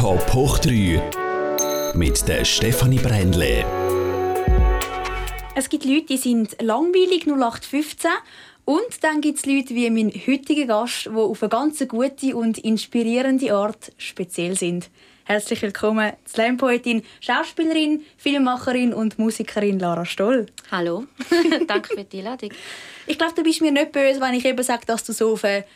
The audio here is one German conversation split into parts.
Top hoch 3 mit der Stefanie Brändle. Es gibt Leute, die sind langweilig 0815 und dann gibt es Leute wie mein heutiger Gast, die auf eine ganz gute und inspirierende Art speziell sind. Herzlich willkommen, Slam-Poetin, Schauspielerin, Filmemacherin und Musikerin Lara Stoll. Hallo, danke für die Einladung. Ich glaube, du bist mir nicht böse, wenn ich eben sage, dass du so auf eine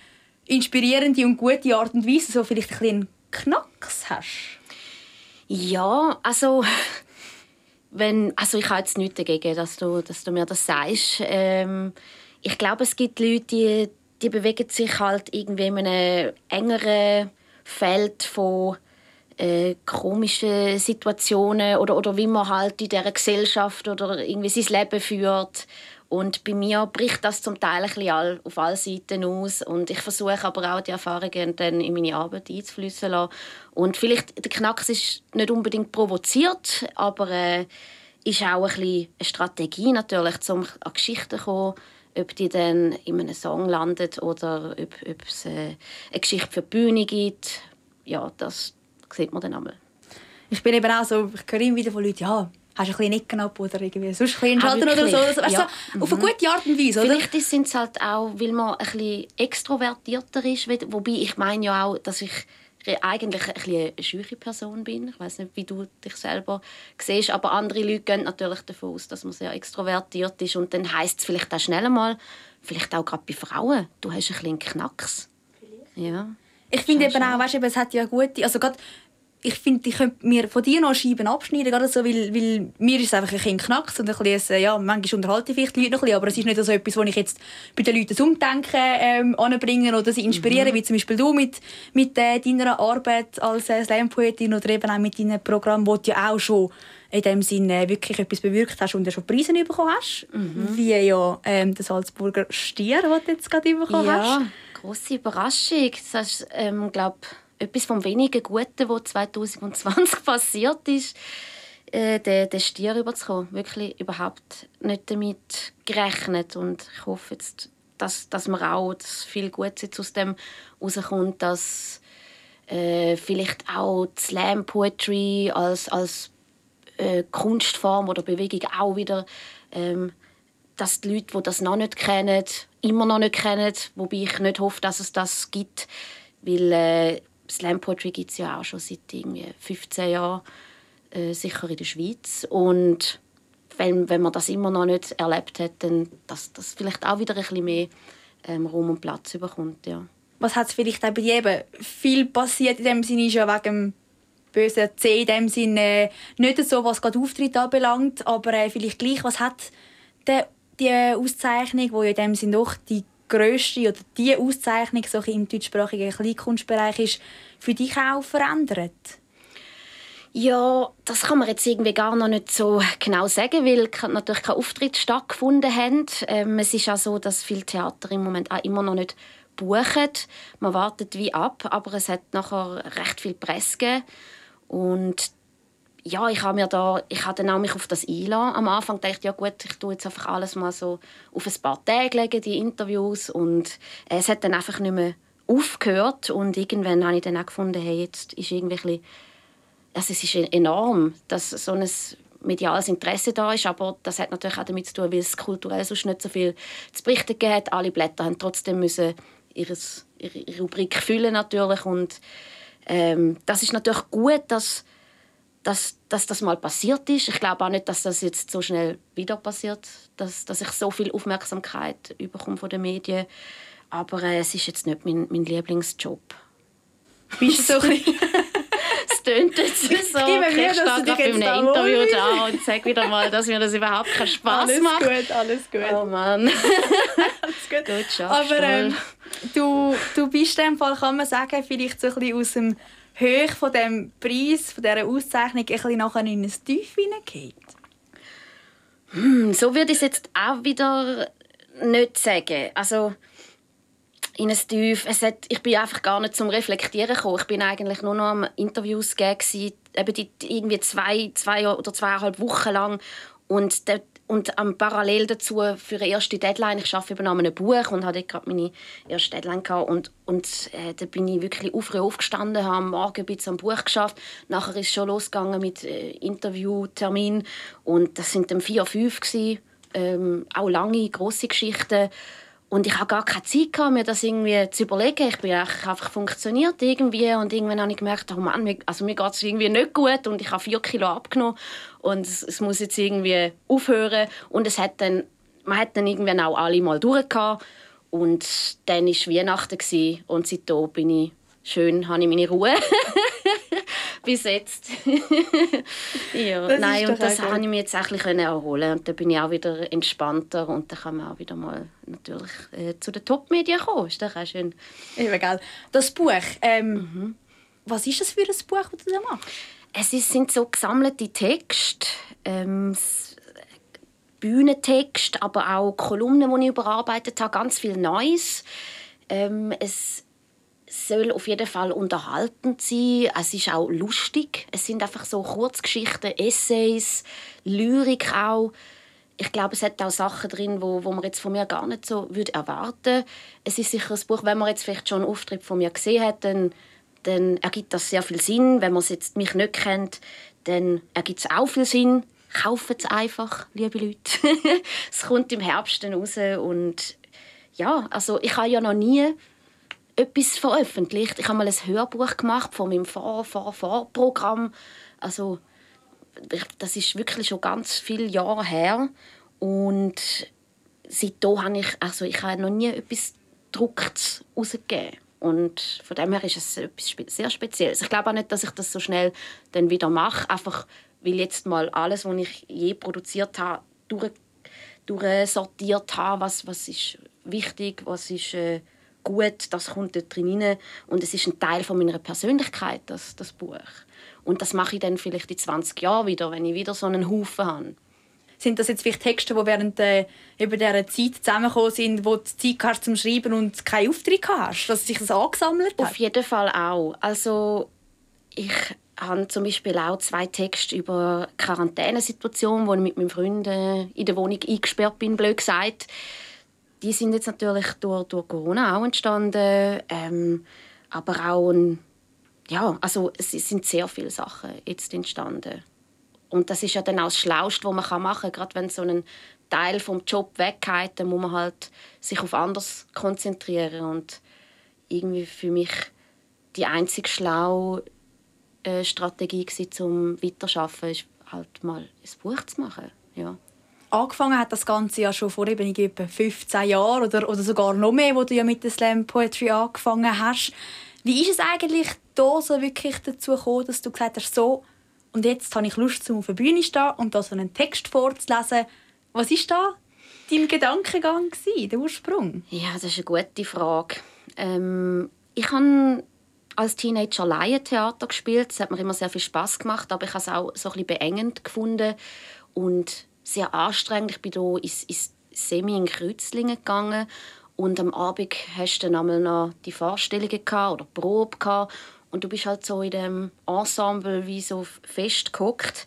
inspirierende und gute Art und Weise so vielleicht ein bisschen Knacks hast. Ja, also wenn, also ich habe jetzt nichts dagegen, dass du, dass du mir das sagst. Ähm, ich glaube, es gibt Leute, die, die bewegen sich halt irgendwie in einem engeren Feld von äh, komische Situationen oder, oder wie man halt in dieser Gesellschaft oder irgendwie sein Leben führt. Und bei mir bricht das zum Teil ein bisschen auf alle Seiten aus. Und ich versuche aber auch die Erfahrungen dann in meine Arbeit einzufließen lassen. Und vielleicht, der Knacks ist nicht unbedingt provoziert, aber äh, ist auch ein bisschen eine Strategie natürlich, um an Geschichten zu kommen, ob die dann in einem Song landet oder ob, ob es äh, eine Geschichte für die Bühne gibt. Ja, das, sieht man dann einmal. Ich bin eben auch so, ich höre immer wieder von Leuten, ja, hast du ein bisschen Nicken ab oder irgendwie sonst ein Schalten oder so. Also, ja. so auf eine mhm. gute Art und Weise, oder? Vielleicht sind es halt auch, weil man ein bisschen extrovertierter ist, wobei ich meine ja auch, dass ich eigentlich ein bisschen eine schüche Person bin. Ich weiß nicht, wie du dich selber siehst, aber andere Leute gehen natürlich davon aus, dass man sehr extrovertiert ist und dann heißt es vielleicht auch schnell mal, vielleicht auch gerade bei Frauen, du hast ein bisschen Knacks. Vielleicht. Ja. Ich finde eben auch, weißt, es hat ja gute, also gerade ich finde, ich könnte mir von dir noch Scheiben abschneiden, gerade so, weil, weil mir ist es einfach ein bisschen knacks und ein bisschen, ja, manchmal unterhalte ich vielleicht die Leute noch ein bisschen, aber es ist nicht so etwas, wo ich jetzt bei den Leuten zum Umdenken ähm, anbringen oder sie inspirieren, mhm. wie zum Beispiel du mit, mit äh, deiner Arbeit als äh, Slam-Poetin oder eben auch mit deinem Programm, wo du ja auch schon in dem Sinne wirklich etwas bewirkt hast und ja schon Preise bekommen hast, mhm. wie ja ähm, der Salzburger Stier, den du jetzt gerade bekommen ja, hast. Ja, grosse Überraschung. Das ist, ähm, glaube etwas vom wenigen Guten, was 2020 passiert ist, äh, den, den Stier überzukommen. Wirklich überhaupt nicht damit gerechnet. Und ich hoffe jetzt, dass, dass man auch dass viel Gutes aus dem rauskommt, dass äh, vielleicht auch Slam Poetry als, als äh, Kunstform oder Bewegung auch wieder ähm, dass die Leute, die das noch nicht kennen, immer noch nicht kennen, wobei ich nicht hoffe, dass es das gibt, weil äh, Slam Poetry gibt es ja auch schon seit irgendwie 15 Jahren, äh, sicher in der Schweiz. Und wenn, wenn man das immer noch nicht erlebt hat, dann dass das vielleicht auch wieder ein bisschen mehr ähm, Raum und Platz bekommt. Ja. Was hat es vielleicht bei dir viel passiert in dem Sinne ja wegen dem bösen C in dem Sinne nicht so, was gerade Auftritt anbelangt, aber äh, vielleicht gleich, was hat der, die Auszeichnung, ja in dem Sinne doch die grösste oder die Auszeichnung so im deutschsprachigen Kleinkunstbereich ist, für dich auch verändert? Ja, das kann man jetzt irgendwie gar noch nicht so genau sagen, weil natürlich kein Auftritt stattgefunden hat. Ähm, es ist auch so, dass viele Theater im Moment auch immer noch nicht buchen. Man wartet wie ab, aber es hat nachher recht viel Presse gegeben. Und ja, ich habe mir da, ich habe dann auch mich auf das einlassen. Am Anfang dachte ich, ja gut, ich tue jetzt einfach alles mal so auf ein paar Tage legen, die Interviews und es hat dann einfach nicht mehr aufgehört und irgendwann habe ich dann auch gefunden, hey, jetzt ist irgendwie ein bisschen, also es ist enorm, dass so ein mediales Interesse da ist, aber das hat natürlich auch damit zu tun, weil es kulturell sonst nicht so viel zu berichten gibt. Alle Blätter haben trotzdem müssen ihre Rubrik füllen natürlich und ähm, das ist natürlich gut, dass dass, dass das mal passiert ist. Ich glaube auch nicht, dass das jetzt so schnell wieder passiert, dass, dass ich so viel Aufmerksamkeit bekomme von den Medien. Aber äh, es ist jetzt nicht mein, mein Lieblingsjob. Bist du so Es tönt jetzt so. Ich mir, ich dass du dich jetzt da Interview da und sage wieder mal, dass mir das überhaupt keinen Spaß alles macht. Alles gut, alles gut. Oh Mann. alles gut. gut Aber ähm, du, du bist in dem Fall, kann man sagen, vielleicht so ein bisschen aus dem Höhe von dem Preis, von dieser Auszeichnung, ein bisschen nachher in ein Tief hineingeht? Hm, so würde ich es jetzt auch wieder nicht sagen. Also in ein Tief. Es hat, ich bin einfach gar nicht zum Reflektieren gekommen. Ich bin eigentlich nur noch am Interviews geben, eben die, irgendwie zwei, zwei oder zweieinhalb Wochen lang. Und dort und ähm, parallel dazu für eine erste Deadline, ich arbeite an einem Buch und hatte gerade meine erste Deadline gehabt und, und äh, da bin ich wirklich früh aufgestanden, habe am Morgen ein bisschen am Buch geschafft. Nachher ist es schon losgegangen mit äh, Interviewtermin und das sind dann vier, fünf gewesen, ähm, auch lange, große Geschichten und ich habe gar keine Zeit gehabt, mir das irgendwie zu überlegen. Ich bin einfach funktioniert irgendwie und irgendwann habe ich gemerkt, oh Mann, mir, also mir geht es irgendwie nicht gut und ich habe vier Kilo abgenommen und es, es, muss jetzt irgendwie aufhören und es hat dann, man hat dann irgendwann auch alle mal durch und dann war Weihnachten und seitdem bin ich schön, habe ich meine Ruhe. bis jetzt. ja, das nein, und das konnte ich mir jetzt auch ein erholen und dann bin ich auch wieder entspannter und dann kann man auch wieder mal natürlich äh, zu den Top-Medien kommen. Ist doch auch schön. Eben. Das Buch, ähm, mhm. was ist das für ein Buch, das du da machst? Es sind so gesammelte Texte, ähm, Bühnentext, aber auch Kolumnen, die ich überarbeitet habe, ganz viel Neues. Ähm, es soll auf jeden Fall unterhaltend sein. Es ist auch lustig. Es sind einfach so Kurzgeschichten, Essays, Lyrik auch. Ich glaube, es hat auch Sachen drin, wo, wo man jetzt von mir gar nicht so würde erwarten. Es ist sicher ein Buch, wenn man jetzt vielleicht schon einen Auftritt von mir gesehen hat, dann, dann ergibt das sehr viel Sinn. Wenn man es jetzt mich nicht kennt, dann ergibt es auch viel Sinn. Kaufen es einfach, liebe Leute. es kommt im Herbst raus und ja, also ich habe ja noch nie etwas veröffentlicht. Ich habe mal ein Hörbuch gemacht von meinem Vor Vor Vorprogramm. Also das ist wirklich schon ganz viele Jahre her und seitdem habe ich also ich habe noch nie etwas gedruckt rausgegeben. Und von dem her ist es etwas sehr Spezielles. Ich glaube auch nicht, dass ich das so schnell dann wieder mache, einfach weil jetzt mal alles, was ich je produziert habe, durch, durchsortiert habe, was, was ist wichtig, was ist äh, gut, das kommt dort drin rein. Und es ist ein Teil von meiner Persönlichkeit, das, das Buch. Und das mache ich dann vielleicht in 20 Jahren wieder, wenn ich wieder so einen Haufen habe. Sind das jetzt vielleicht Texte, die während äh, über dieser Zeit zusammengekommen sind, wo du Zeit hast zum Schreiben und keinen Auftritt hast, dass sich das angesammelt hat? Auf jeden Fall auch. Also ich habe zum Beispiel auch zwei Texte über Quarantänesituation, wo ich mit meinen Freunden in der Wohnung eingesperrt bin, blöd gesagt die sind jetzt natürlich durch, durch Corona auch entstanden, ähm, aber auch ein, ja, also es sind sehr viele Sachen jetzt entstanden. Und das ist ja dann auch das Schlauste, was man machen kann, gerade wenn so ein Teil vom Job weggeht, dann muss man halt sich auf anderes konzentrieren und irgendwie für mich die einzige schlaue äh, Strategie um weiterzuarbeiten, ist halt mal ein Buch zu machen. Ja angefangen hat das Ganze ja schon vor eben etwa 15 Jahren oder, oder sogar noch mehr, wo du ja mit der Slam Poetry angefangen hast. Wie ist es eigentlich da so wirklich dazu gekommen, dass du gesagt hast, so und jetzt habe ich Lust, um auf der Bühne zu stehen und da so einen Text vorzulesen. Was ist da dein Gedankengang gewesen, der Ursprung? Ja, das ist eine gute Frage. Ähm, ich habe als Teenager Laientheater gespielt. Das hat mir immer sehr viel Spaß gemacht, aber ich habe es auch so ein bisschen beengend gefunden und sehr anstrengend. Ich bin hier ins, ins Semi in Kreuzlingen gegangen und am Abend hast du dann einmal noch die Vorstellungen oder Probe gehabt. und du bist halt so in dem Ensemble wie so festgehockt.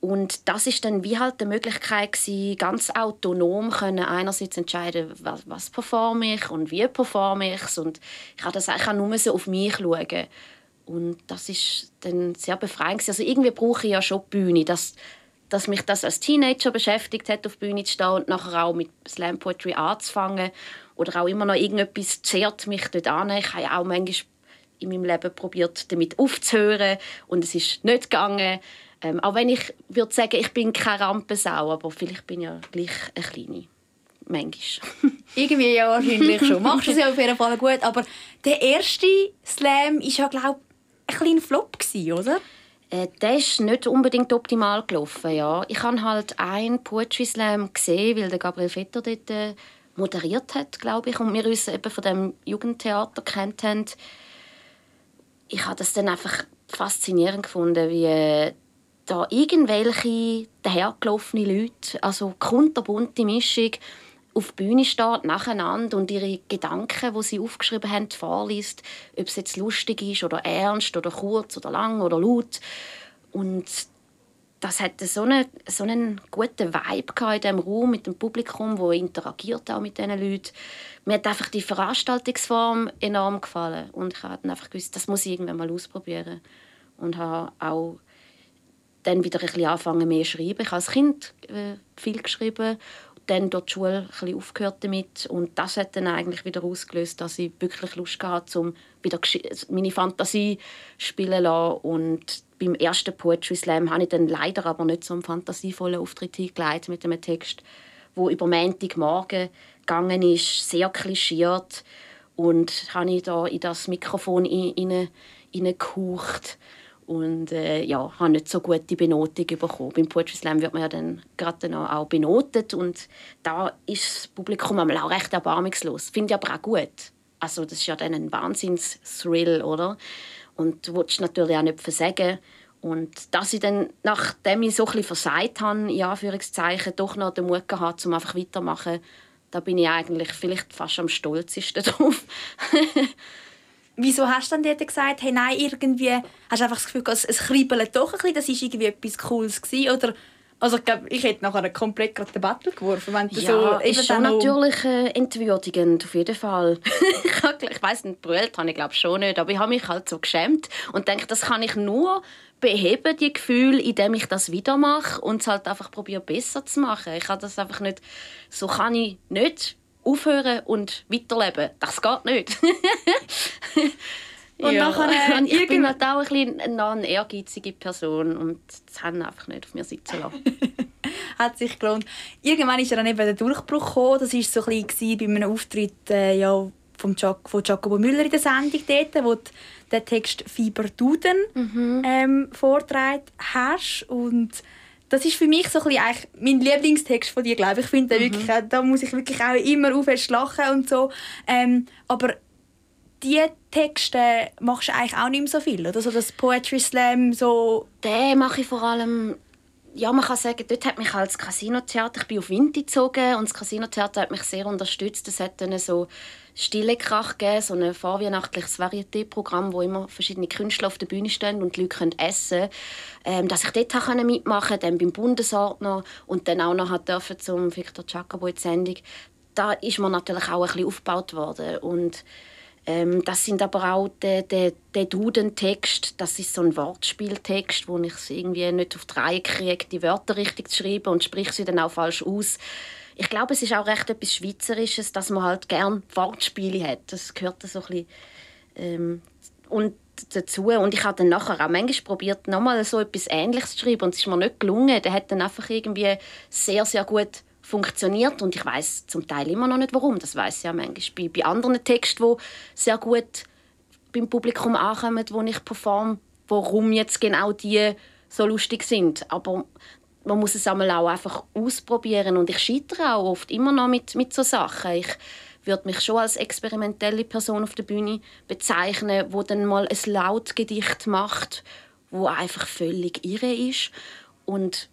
Und das ist dann wie halt die Möglichkeit gewesen, ganz autonom können einerseits entscheiden, was, was performe ich und wie performe ich und ich habe das eigentlich auch nur so auf mich schauen. Und das ist dann sehr befreiend. Also irgendwie brauche ich ja schon die Bühne, dass, dass mich das als Teenager beschäftigt hat, auf die Bühne zu stehen und nachher auch mit Slam Poetry anzufangen. Oder auch immer noch irgendetwas zehrt mich dort an. Ich habe auch manchmal in meinem Leben probiert, damit aufzuhören und es ist nicht gegangen. Ähm, auch wenn ich würde sagen, ich bin keine Rampensau, aber vielleicht bin ich ja gleich eine kleine. Manchmal. Irgendwie ja wahrscheinlich schon. Machst du es ja auf jeden Fall gut. Aber der erste Slam war ja, glaube ich, ein kleiner Flop, oder? Äh, der ist nicht unbedingt optimal gelaufen. Ja. Ich habe halt einen Poetry Slam gesehen, weil der Gabriel Vetter dort äh, moderiert hat, glaube ich, und wir uns eben von dem Jugendtheater kennt haben. Ich habe das dann einfach faszinierend gefunden, wie äh, da irgendwelche dahergelaufene Leute, also kunterbunte Mischung, auf die Bühne steht, nacheinander und ihre Gedanken, die sie aufgeschrieben haben, vorliest, ob es jetzt lustig ist oder ernst oder kurz oder lang oder laut. Und das hatte so einen, so einen guten Vibe in diesem Raum mit dem Publikum, wo interagiert auch mit diesen Leuten. Mir hat einfach die Veranstaltungsform enorm gefallen und ich habe einfach gewusst, das muss ich irgendwann mal ausprobieren und habe auch dann wieder ein bisschen angefangen mehr zu schreiben. Ich habe als Kind äh, viel geschrieben dann dort die Schule ein aufgehört damit. Und das hat dann eigentlich wieder ausgelöst, dass ich wirklich Lust hatte, um wieder meine Fantasie spielen lassen. Und beim ersten Poetry Slam habe ich dann leider aber nicht so einen fantasievollen Auftritt hingelegt mit einem Text, wo über Montagmorgen gegangen ist, sehr klischiert. Und habe ich da in das Mikrofon hineingehaucht und äh, ja, habe nicht so gute Benotung bekommen. Beim Poetry Slam wird man ja dann gerade auch benotet und da ist das Publikum auch recht erbarmungslos. Finde ich aber auch gut. Also das ist ja dann ein Wahnsinns-Thrill, oder? Und du willst natürlich auch nicht versagen. Und dass ich dann, nachdem ich so bisschen versagt habe, in Anführungszeichen, doch noch den Mut gehabt, um einfach weiterzumachen, da bin ich eigentlich vielleicht fast am stolzesten drauf. Wieso hast du dann dort gesagt, hey, nein, irgendwie, hast du einfach das Gefühl, es, es kribbelt doch ein bisschen, das war irgendwie etwas Cooles gewesen, oder also ich glaube, ich hätte nachher komplett gerade den Battle geworfen, wenn du ja, so... ist schon natürlich äh, entwürdigend, auf jeden Fall. ich weiß nicht, brüllt habe ich glaube schon nicht, aber ich habe mich halt so geschämt und denke, das kann ich nur beheben, die Gefühle, indem ich das wieder mache und es halt einfach probiere besser zu machen. Ich habe das einfach nicht... So kann ich nicht aufhören und weiterleben. Das geht nicht. und ja. nachher, äh, ich bin halt auch ein bisschen eine ehrgeizige Person und das haben einfach nicht auf mir sitzen lassen. Hat sich gelohnt. Irgendwann ist dann eben der Durchbruch gekommen. Das war so ein bisschen bei einem Auftritt äh, ja, vom Jac von Giacomo Müller in der Sendung dort, wo du den Text «Fieber Duden» mhm. ähm, vortragen hast. Und das ist für mich so ein bisschen mein Lieblingstext von dir, glaube ich. Ich finde mhm. wirklich, da muss ich wirklich auch immer aufwärts lachen und so. Ähm, aber diese Texte machst du eigentlich auch nicht mehr so viel, oder? So das Poetry Slam, so... Den mache ich vor allem... Ja, man kann sagen, dort hat mich das Casino-Theater, ich bin auf Winter gezogen und das Casino-Theater hat mich sehr unterstützt. Es hat dann so Stille Krach gegeben, so ein vorweihnachtliches Varieté-Programm, wo immer verschiedene Künstler auf der Bühne stehen und die Leute können essen ähm, Dass ich dort mitmachen konnte, dann beim Bundesordner und dann auch noch durfte zum Victor Giacomo in die Sendung. Da ist mir natürlich auch ein bisschen aufgebaut worden. Und ähm, das sind aber auch der, der, der Duden-Text, das ist so ein Wortspieltext, wo ich es irgendwie nicht auf die Reihe kriege, die Wörter richtig zu schreiben und spreche sie dann auch falsch aus ich glaube, es ist auch recht etwas Schweizerisches, dass man halt gern Wortspiele hat. Das gehört so ein bisschen, ähm, und dazu. Und ich habe dann nachher auch manchmal probiert, nochmal so etwas Ähnliches zu schreiben und es ist mir nicht gelungen. Der hat dann einfach irgendwie sehr, sehr gut funktioniert und ich weiß zum Teil immer noch nicht, warum. Das weiß ja manchmal bei, bei anderen Texten, die sehr gut beim Publikum ankommen, wo ich performe, warum jetzt genau die so lustig sind. Aber man muss es einmal auch einfach ausprobieren und ich scheitere auch oft immer noch mit, mit so Sachen. Ich würde mich schon als experimentelle Person auf der Bühne bezeichnen, wo dann mal ein Lautgedicht macht, wo einfach völlig irre ist und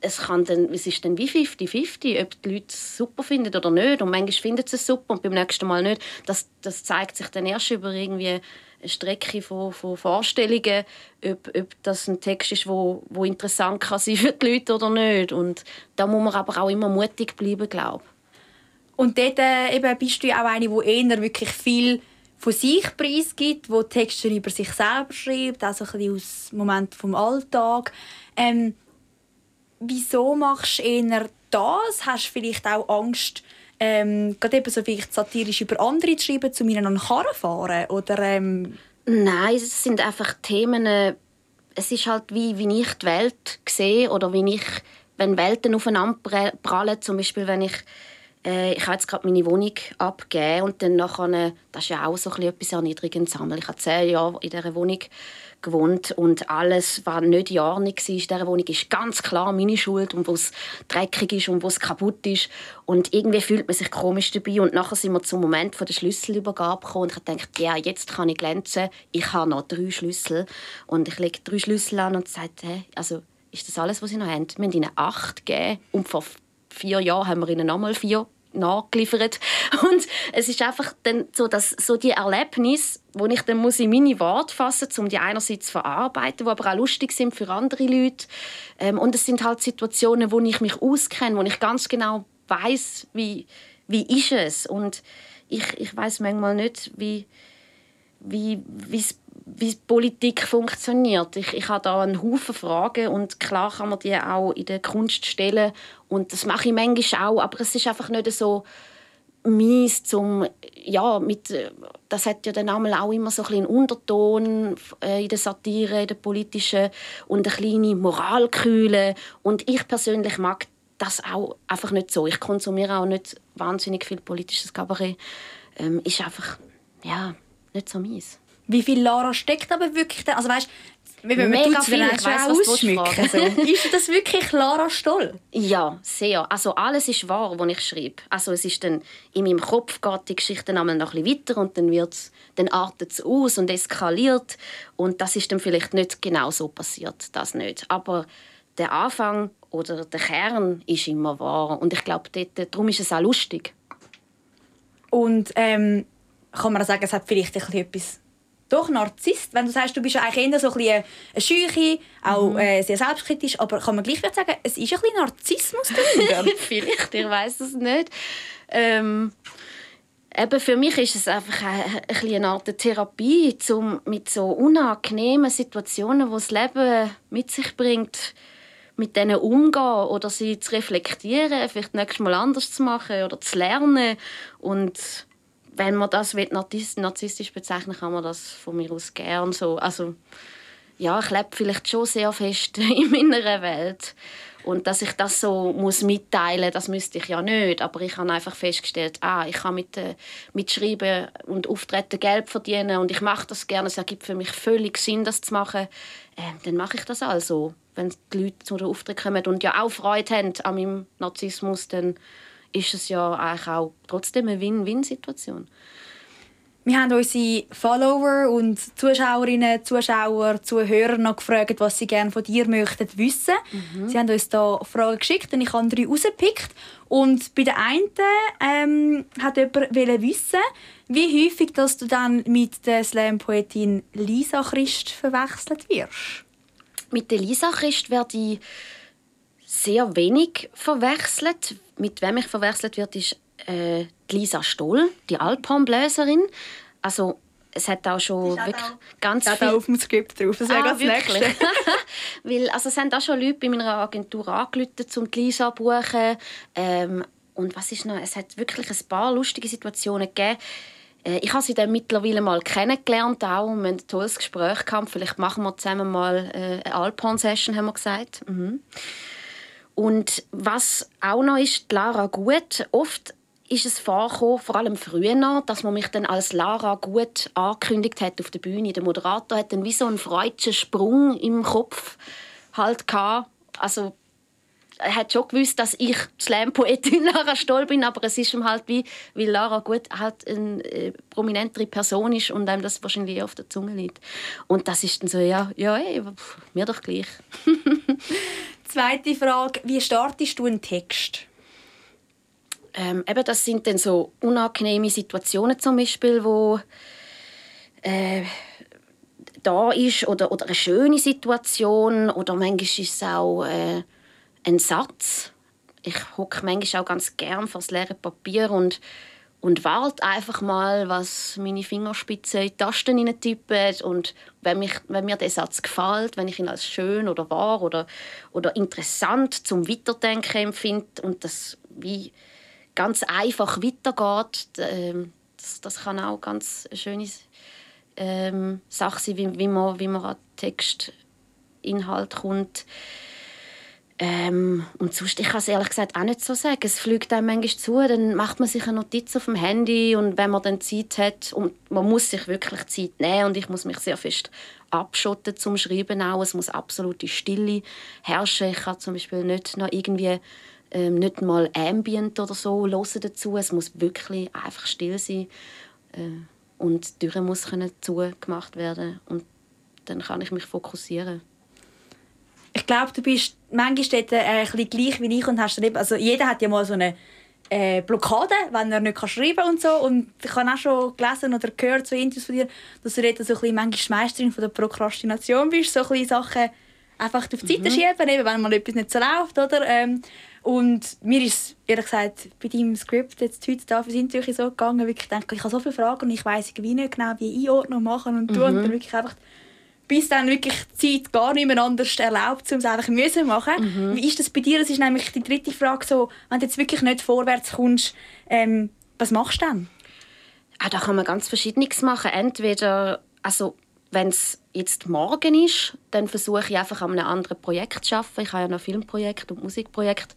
es, kann dann, es ist dann wie 50-50, ob die Leute es super finden oder nicht. Und manchmal finden sie es super und beim nächsten Mal nicht. Das, das zeigt sich dann erst über irgendwie eine Strecke von, von Vorstellungen, ob, ob das ein Text ist, wo, wo interessant kann sein für die Leute oder nicht. Und da muss man aber auch immer mutig bleiben, glaube Und dort äh, eben bist du auch eine, die eher wirklich viel von sich preisgibt, wo Texte über sich selber schreibt, also ein bisschen aus Momenten vom Alltag. Ähm, wieso machst du eher das? Hast du vielleicht auch Angst, ähm, gerade eben so vielleicht satirisch über andere zu schreiben, zu ihnen an Karren fahren? Oder, ähm... Nein, es sind einfach Themen, äh, es ist halt wie, wie ich die Welt sehe oder wie ich, wenn Welten aufeinander prallen, zum Beispiel wenn ich äh, ich habe jetzt gerade meine Wohnung abgegeben und dann nachher, das ist ja auch so etwas Erniedrigendes. Ich habe zehn Jahre in dieser Wohnung gewohnt und alles, was nicht in Ordnung war in dieser Wohnung, ist ganz klar meine Schuld und wo es dreckig ist und wo es kaputt ist. Und irgendwie fühlt man sich komisch dabei. Und nachher sind wir zum Moment von der Schlüsselübergabe gekommen und ich dachte, ja, jetzt kann ich glänzen, ich habe noch drei Schlüssel. Und ich lege drei Schlüssel an und sage, hey, also ist das alles, was sie noch haben? Wir haben ihnen acht gegeben. Und vor vier Jahren haben wir ihnen nochmal vier nachgeliefert. Und es ist einfach dann so, dass so die Erlebnisse, wo ich dann muss in meine Worte fassen muss, um die einerseits zu verarbeiten, die aber auch lustig sind für andere Leute. Ähm, und es sind halt Situationen, wo ich mich auskenne, wo ich ganz genau weiß, wie, wie ist es. Und ich, ich weiß manchmal nicht, wie, wie, wie Politik funktioniert. Ich, ich habe da einen Haufen Fragen und klar kann man die auch in der Kunst stellen und das mache ich manchmal auch, aber es ist einfach nicht so mies zum ja mit das hat ja dann auch immer so ein einen Unterton äh, in der Satire in der politischen und eine kleine Moralkühle und ich persönlich mag das auch einfach nicht so. Ich konsumiere auch nicht wahnsinnig viel politisches Kabarett. Ähm, ist einfach ja nicht so mies wie viel Lara steckt aber wirklich da? Also weißt, wenn man Mega viel, weiss, ausschmücken so. Ist das wirklich Lara Stoll? Ja, sehr. Also alles ist wahr, was ich schreibe. Also es ist dann in meinem Kopf geht die Geschichte dann noch ein bisschen weiter und dann wird's, dann artet es aus und eskaliert und das ist dann vielleicht nicht genau so passiert, das nicht. Aber der Anfang oder der Kern ist immer wahr und ich glaube, darum ist es auch lustig. Und ähm, kann man sagen, es hat vielleicht etwas doch Narzisst. Wenn du sagst, du bist ja eigentlich eher so ein bisschen eine Scheuche, auch mhm. äh, sehr selbstkritisch, aber kann man gleich sagen, es ist ein bisschen Narzissmus drin? Vielleicht, ich weiß es nicht. Ähm, eben für mich ist es einfach eine, eine Art Therapie, um mit so unangenehmen Situationen, die das Leben mit sich bringt, mit denen umgehen oder sie zu reflektieren, vielleicht nächstes Mal anders zu machen oder zu lernen und wenn man das narzisstisch bezeichnen kann man das von mir aus gern so. Also, ja, ich lebe vielleicht schon sehr fest in meiner Welt. Und dass ich das so muss mitteilen das müsste ich ja nicht. Aber ich habe einfach festgestellt, ah, ich kann mit, äh, mit Schreiben und Auftreten Geld verdienen und ich mache das gerne. Es ergibt für mich völlig Sinn, das zu machen. Äh, dann mache ich das also. Wenn die Leute zu den Auftritt kommen und ja auch Freude haben an meinem Narzissmus, dann ist es ja eigentlich auch trotzdem eine Win-Win-Situation. Wir haben unsere Follower und Zuschauerinnen, Zuschauer, Zuhörer noch gefragt, was sie gerne von dir möchten wissen. Mhm. Sie haben uns da Fragen geschickt und ich habe drei rausgepickt. Und bei der einen ähm, hat jemand wissen, wie häufig dass du dann mit der Slam-Poetin Lisa Christ verwechselt wirst. Mit der Lisa Christ werde ich sehr wenig verwechselt. Mit wem ich verwechselt wird, ist äh, Lisa Stoll, die Alphornbläserin. Also es hat auch schon wirklich auch, ganz viel... auf dem Skript drauf, das ah, ganz wirklich? Weil, also es haben auch schon Leute bei meiner Agentur angerufen, um die Lisa zu buchen. Ähm, und was ist noch? Es hat wirklich ein paar lustige Situationen gegeben. Äh, ich habe sie dann mittlerweile mal kennengelernt auch und wir haben ein tolles Gespräch gehabt. Vielleicht machen wir zusammen mal äh, eine Alphorn-Session, haben wir gesagt. Mhm. Und was auch noch ist, Lara Gut, oft ist es vorgekommen, vor allem früher, dass man mich dann als Lara Gut angekündigt hat auf der Bühne. Der Moderator hat dann wie so einen freudschen Sprung im Kopf halt gehabt. Also er hat schon gewusst, dass ich Slam-Poetin Lara Stoll bin, aber es ist ihm halt wie, weil Lara Gut halt eine äh, prominentere Person ist und einem das wahrscheinlich auf der Zunge liegt. Und das ist dann so, ja, ja, ey, mir doch gleich. Zweite Frage, wie startest du einen Text? Ähm, eben, das sind dann so unangenehme Situationen zum Beispiel, wo äh, da ist oder, oder eine schöne Situation oder manchmal ist es auch äh, ein Satz. Ich hocke manchmal auch ganz gern vor das leere Papier und und warte einfach mal, was meine Fingerspitzen in die Tasten tippen und wenn, mich, wenn mir der Satz gefällt, wenn ich ihn als schön oder wahr oder, oder interessant zum Weiterdenken empfinde und das wie ganz einfach weitergeht, ähm, das, das kann auch ganz eine schöne ähm, Sache sein, wie, wie, man, wie man an Textinhalt kommt. Ähm, und sonst, ich kann es ehrlich gesagt auch nicht so sagen. Es fliegt einem manchmal zu, dann macht man sich eine Notiz auf dem Handy und wenn man dann Zeit hat, und man muss sich wirklich Zeit nehmen und ich muss mich sehr fest abschotten zum Schreiben auch. Es muss absolute Stille herrschen. Ich kann zum Beispiel nicht noch irgendwie ähm, nicht mal Ambient oder so hören dazu. Es muss wirklich einfach still sein äh, und die Tür muss zugemacht werden und dann kann ich mich fokussieren glaube, du bist manchmal dort, äh, ein bisschen gleich wie ich und hast dann eben, also jeder hat ja mal so eine äh, Blockade, wenn er nicht kann schreiben kann und so. Und ich habe auch schon gelesen oder gehört so Interviews von dir, dass du dort so ein bisschen manchmal Meisterin von der Prokrastination bist, so ein Sachen einfach auf die Seite mhm. schieben, eben, wenn mal etwas nicht so läuft, oder? Ähm, und mir ist ehrlich gesagt bei deinem Skript jetzt heute da für das Interview so gegangen, wirklich denke, ich habe so viele Fragen und ich weiß irgendwie nicht genau, wie Einordnung machen und tun. Mhm. Und dann wirklich einfach bis dann wirklich die Zeit gar nicht mehr anders erlaubt, um es einfach müssen machen. Mhm. Wie ist das bei dir? Das ist nämlich die dritte Frage so, wenn du jetzt wirklich nicht vorwärts kommst, ähm, was machst du dann? Ah, da kann man ganz Verschiedenes machen. Entweder, also wenn es jetzt morgen ist, dann versuche ich einfach an einem anderen Projekt zu arbeiten. Ich habe ja noch Filmprojekt und Musikprojekt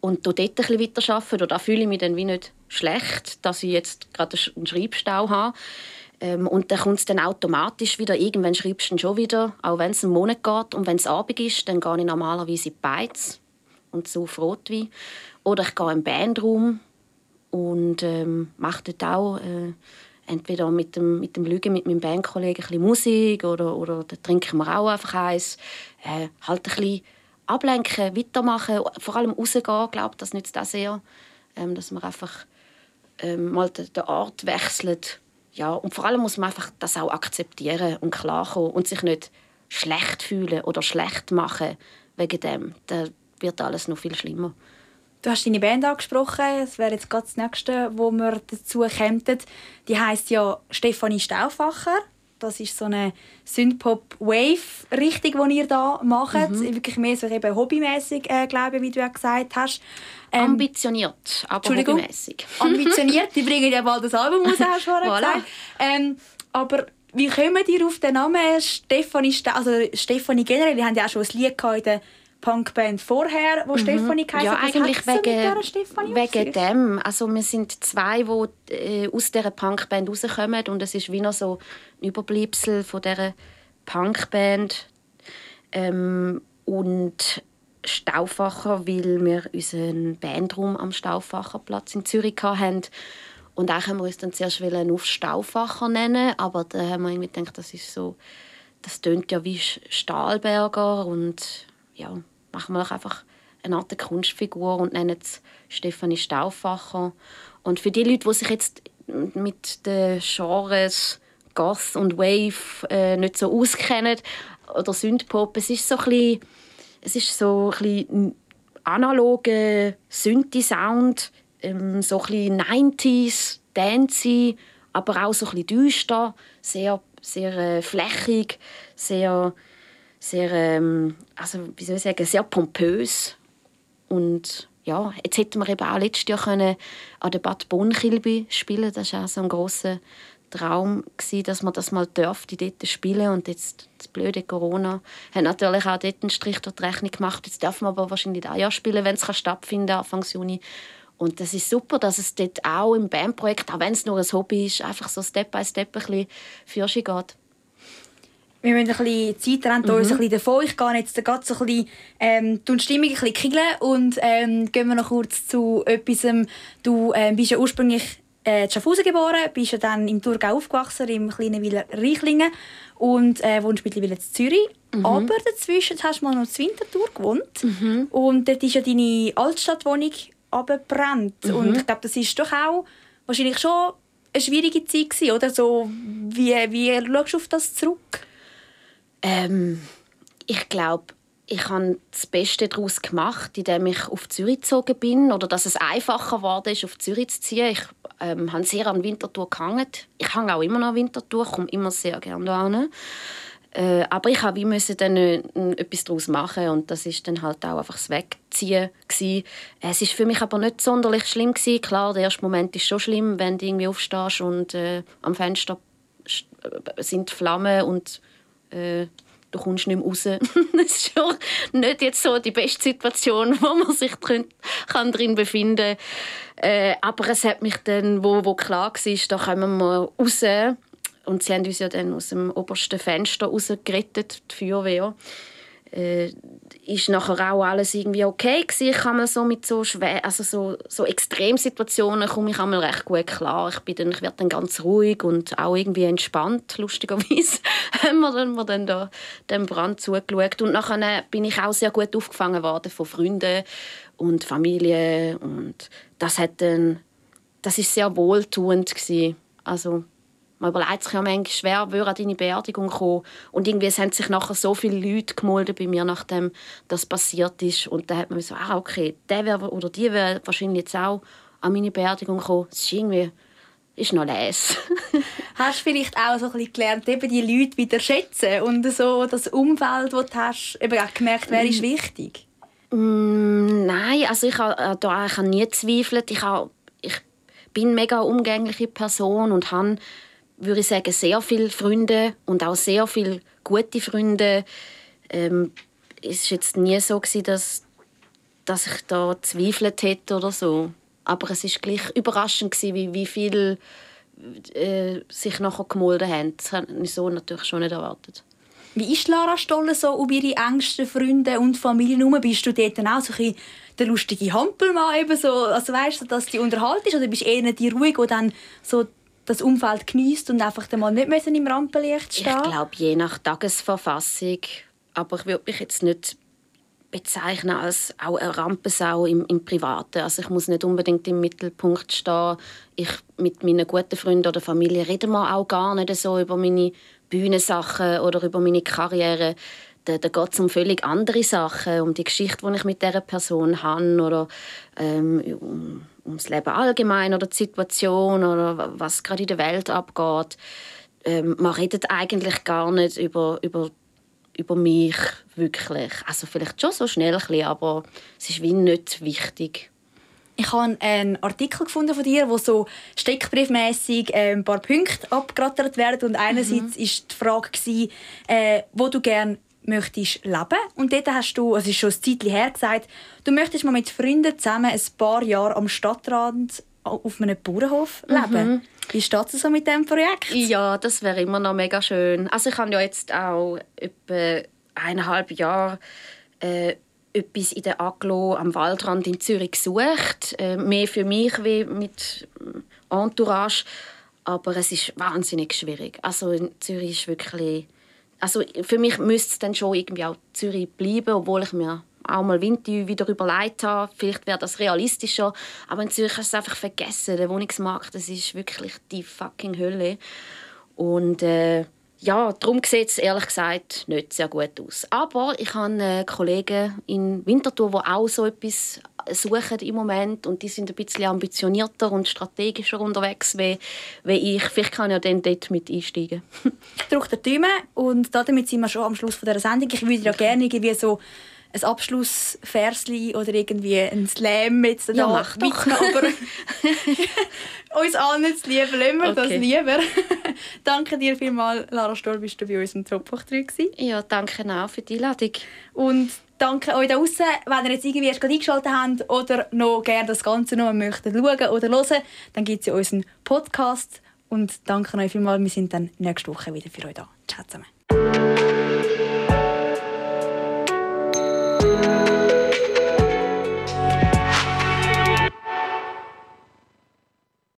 und dort ein bisschen weiterarbeiten. Da fühle ich mich dann wie nicht schlecht, dass ich jetzt gerade einen Schreibstau habe. Ähm, und dann kommt es dann automatisch wieder. Irgendwann schreibst du schon wieder, auch wenn es einen Monat geht. Und wenn es Abend ist, dann gehe ich normalerweise in Beiz und so auf Rotwein. Oder ich gehe den Bandraum und ähm, mache dort auch äh, entweder mit dem, mit dem Lügen mit meinem Bandkollegen ein bisschen Musik oder, oder da trinken wir auch einfach eins. Äh, halt ein bisschen ablenken, weitermachen, vor allem rausgehen, glaube das nützt auch sehr, ähm, dass man einfach ähm, mal den, den Ort wechselt ja, und vor allem muss man einfach das auch akzeptieren und klarkommen und sich nicht schlecht fühlen oder schlecht machen wegen dem. Dann wird alles noch viel schlimmer. Du hast deine Band angesprochen. Das wäre jetzt gerade das Nächste, wo wir dazu kämen. Die heißt ja Stefanie Stauffacher. Das ist so eine Synthpop-Wave-Richtung, die ihr da macht. Mhm. Wirklich mehr so eben hobbymäßig, äh, glaube ich, wie du ja gesagt hast. Ähm, Ambitioniert, aber hobbymäßig. Ambitioniert, die bringen ja bald das Album raus, hast du vorher voilà. gesagt. Ähm, aber wie kommen die auf den Namen Stefanie, also Stefanie generell? Die haben ja auch schon ein Lied in der Punkband vorher, wo mhm. Stefanie heisst. Ja, eigentlich wegen, wegen dem. Also wir sind zwei, die äh, aus dieser Punkband rauskommen und es ist wie noch so ein Überbleibsel von dieser Punkband. Ähm, und Stauffacher, weil wir unseren Bandraum am Stauffacherplatz in Zürich hatten. Und auch haben wir uns dann zuerst auf Stauffacher nennen, aber da haben wir irgendwie gedacht, das ist so, das tönt ja wie Stahlberger und ja, machen wir doch einfach eine Art Kunstfigur und nennen es Stefanie Stauffacher. Und für die Leute, die sich jetzt mit den Genres Goth und Wave äh, nicht so auskennen oder Synthpop, es ist so ein bisschen es ist so ein bisschen analoger Synthi-Sound, ähm, so ein 90s, Dancey, aber auch so ein bisschen düster, sehr, sehr äh, flächig, sehr, sehr ähm, also, wie soll ich sagen, sehr pompös. Und ja, jetzt hätten wir eben auch letztes Jahr können an der Bad Bonn-Kilby spielen Das ist auch so ein grosser Traum gewesen, dass man das mal dort spielen und jetzt das blöde Corona hat natürlich auch dort einen Strich durch die Rechnung gemacht. Jetzt darf man aber wahrscheinlich auch ja spielen, wenn es stattfinden kann, Anfang Juni. Und das ist super, dass es dort auch im Bandprojekt, auch wenn es nur ein Hobby ist, einfach so Step by Step ein bisschen geht. Wir müssen ein bisschen Zeit rennen, mhm. uns ein bisschen davon. Ich gehe jetzt gerade so ein bisschen ähm, die Stimmung ein bisschen kiegeln und ähm, gehen wir noch kurz zu etwas. Du ähm, bist ja ursprünglich äh, in Schaffhausen geboren, bist ja dann im Thurgau aufgewachsen, im kleinen Wieler Reichlingen und äh, wohnst mittlerweile in Zürich. Mhm. Aber dazwischen hast du mal noch in Winterthur gewohnt mhm. und dort ist ja deine Altstadtwohnung abgebrannt. Mhm. Und ich glaube, das ist doch auch wahrscheinlich schon eine schwierige Zeit gewesen, oder? So, wie, wie schaust du auf das zurück? Ähm, ich glaube, ich habe das Beste daraus gemacht, indem ich auf Zürich gezogen bin oder dass es einfacher ist, auf Zürich zu ziehen. Ich ähm, habe sehr an Winterthur gehangen. Ich hänge auch immer noch an Winterthur, komme immer sehr gerne da äh, aber ich musste dann äh, etwas daraus machen und das ist dann halt auch einfach das Wegziehen gewesen. Es ist für mich aber nicht sonderlich schlimm gewesen. Klar, der erste Moment ist schon schlimm, wenn du irgendwie aufstehst und äh, am Fenster äh, sind Flammen und äh, du kommst nicht mehr raus. das ist schon nicht jetzt so die beste Situation, wo man sich drin, kann drin befinden äh, Aber es hat mich dann, wo, wo klar war, da kommen wir raus. Und sie haben uns ja dann aus dem obersten Fenster rausgerettet, die Feuerwehr. Äh, ist nachher auch alles irgendwie okay gewesen. Ich kann so mit so schwer, also so, so Extremsituationen komme ich einmal recht gut klar. Ich bin dann, ich werde dann ganz ruhig und auch irgendwie entspannt, lustigerweise haben wir dann, wir dann da dem Brand zugeschaut und nachher bin ich auch sehr gut aufgefangen worden von Freunden und Familie und das hat dann, das ist sehr wohltuend gewesen. Also man überlegt sich ja manchmal wer an deine Beerdigung kommen. Und irgendwie es haben sich nachher so viele Leute gemolden bei mir, nachdem das passiert ist. Und dann hat man so, ah, okay, der wär, oder die wäre wahrscheinlich jetzt auch an meine Beerdigung gekommen. Das ist irgendwie ist noch les. hast du vielleicht auch so ein bisschen gelernt, eben die Leute wieder schätzen und so das Umfeld, das du hast, eben auch gemerkt, wer ist wichtig? Mm, nein, also ich habe äh, da ich habe nie gezweifelt. Ich, habe, ich bin eine mega umgängliche Person und habe würde ich sagen, sehr viele Freunde und auch sehr viele gute Freunde. Ähm, es war jetzt nie so, gewesen, dass, dass ich da zweifelt hätte oder so. Aber es war gleich überraschend, gewesen, wie, wie viel äh, sich nachher gemolden haben. Das habe ich so natürlich schon nicht erwartet. Wie ist Lara Stolle so um ihre engsten Freunde und Familie herum? Bist du dort auch so ein der lustige Hampelmann eben so, also weißt du, dass die unterhalten ist oder bist du eher die ruhig, die dann so das Umfeld genießt und einfach mal nicht müssen im Rampenlicht stehen? Ich glaube, je nach Tagesverfassung. Aber ich würde mich jetzt nicht bezeichnen als auch eine Rampensau im, im Privaten. Also ich muss nicht unbedingt im Mittelpunkt stehen. Ich mit meinen guten Freunden oder Familie reden wir auch gar nicht so über meine Bühnensachen oder über meine Karriere. Da, da geht es um völlig andere Sachen, um die Geschichte, die ich mit dieser Person habe oder ähm, um ums Leben allgemein oder die Situation oder was gerade in der Welt abgeht. Ähm, man redet eigentlich gar nicht über, über, über mich wirklich. Also vielleicht schon so schnell ein bisschen, aber es ist wie nicht wichtig. Ich habe einen Artikel gefunden von dir, wo so steckbriefmäßig äh, ein paar Punkte abgerattert werden und einerseits mhm. ist die Frage gewesen, äh, wo du gerne möchtest leben. Und dort hast du, es ist schon ein Zeitchen her, gesagt, du möchtest mal mit Freunden zusammen ein paar Jahre am Stadtrand auf einem Bauernhof leben. Mhm. Wie steht es so mit diesem Projekt? Ja, das wäre immer noch mega schön. Also ich habe ja jetzt auch etwa eineinhalb Jahre äh, etwas in der Aglo am Waldrand in Zürich gesucht. Äh, mehr für mich wie mit Entourage. Aber es ist wahnsinnig schwierig. Also in Zürich ist wirklich also für mich müsste es dann schon irgendwie auch Zürich bleiben, obwohl ich mir auch mal Winter wieder überlegt habe. Vielleicht wäre das realistischer. Aber in Zürich hast du es einfach vergessen. Der Wohnungsmarkt, das ist wirklich die fucking Hölle. Und äh, ja, darum sieht es ehrlich gesagt nicht sehr gut aus. Aber ich habe Kollegen in Winterthur, die auch so etwas suchen im Moment und die sind ein bisschen ambitionierter und strategischer unterwegs wie, wie ich. Vielleicht kann ich ja dann dort mit einsteigen. ich drücke die Daumen und damit sind wir schon am Schluss dieser Sendung. Ich würde ja gerne irgendwie so ein Abschlussversli oder irgendwie ein Slam jetzt ja, mach doch. aber uns allen zu lieben, lassen wir okay. das lieber. danke dir vielmals, Lara Stoll, bist du bei uns im Top 3 Ja, danke auch für die Einladung. Und danke euch da draußen, wenn ihr jetzt irgendwie erst eingeschaltet habt oder noch gerne das Ganze noch möchtet schauen oder hören, dann gibt es ja unseren Podcast. Und danke euch vielmals, wir sind dann nächste Woche wieder für euch da. Ciao zusammen.